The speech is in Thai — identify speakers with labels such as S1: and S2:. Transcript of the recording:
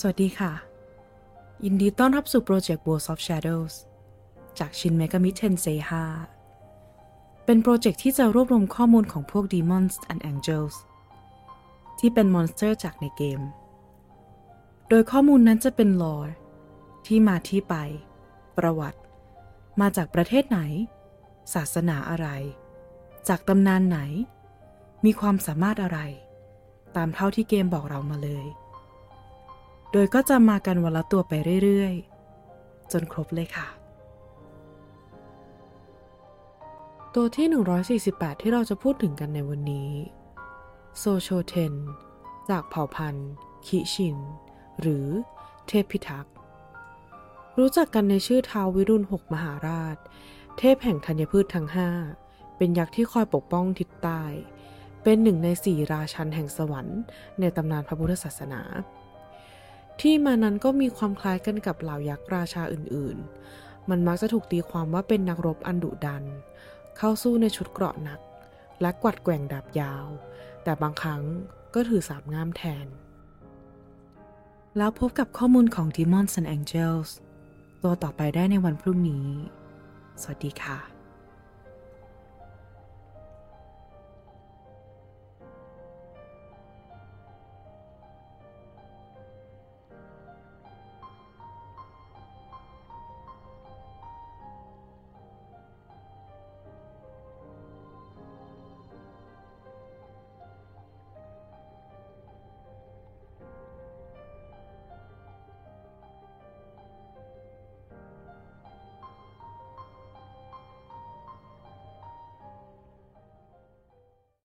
S1: สวัสดีค่ะ ยินดีต้อนรับสู่โปรเจกต์ World of Shadows จาก Shin Megami Tensei 5เป็นโปรเจกต์ที่จะรวบรวมข้อมูลของพวก Demons and Angels ที่เป็นมอนสเตอร์จากในเกม โดยข้อมูลนั้นจะเป็น lore ที่มาที่ไป ประวัติ มาจากประเทศไหน ศาสนาอะไร จากตำนานไหน มีความสามารถอะไร ตามเท่าที่เกมบอกเรามาเลย โดยก็จะมากันวันละตัวไปเรื่อยๆ จนครบเลยค่ะ ตัวที่ 148 ที่เราจะพูดถึงกันในวันนี้ โซโชเทน จากเผ่าพันธุ์คิชิน หรือเทพพิทักษ์ รู้จักกันในชื่อท้าววิรุณหกมหาราช เทพแห่งธัญพืชทั้งห้าเป็นยักษ์ที่คอยปกป้องทิศใต้ เป็นหนึ่งในสี่ราชันแห่งสวรรค์ในตำนานพระพุทธศาสนา ที่มานั้นก็มีความคล้ายกันกับเหล่ายักษ์ราชาอื่นๆ มันมักจะถูกตีความว่าเป็นนักรบอันดุดัน เข้าสู้ในชุดเกราะหนัก และกวัดแกว่งดาบยาว แต่บางครั้งก็ถือสามง่ามแทน แล้วพบกับข้อมูลของ Demons and Angels ตัวต่อไปได้ในวันพรุ่งนี้ สวัสดีค่ะ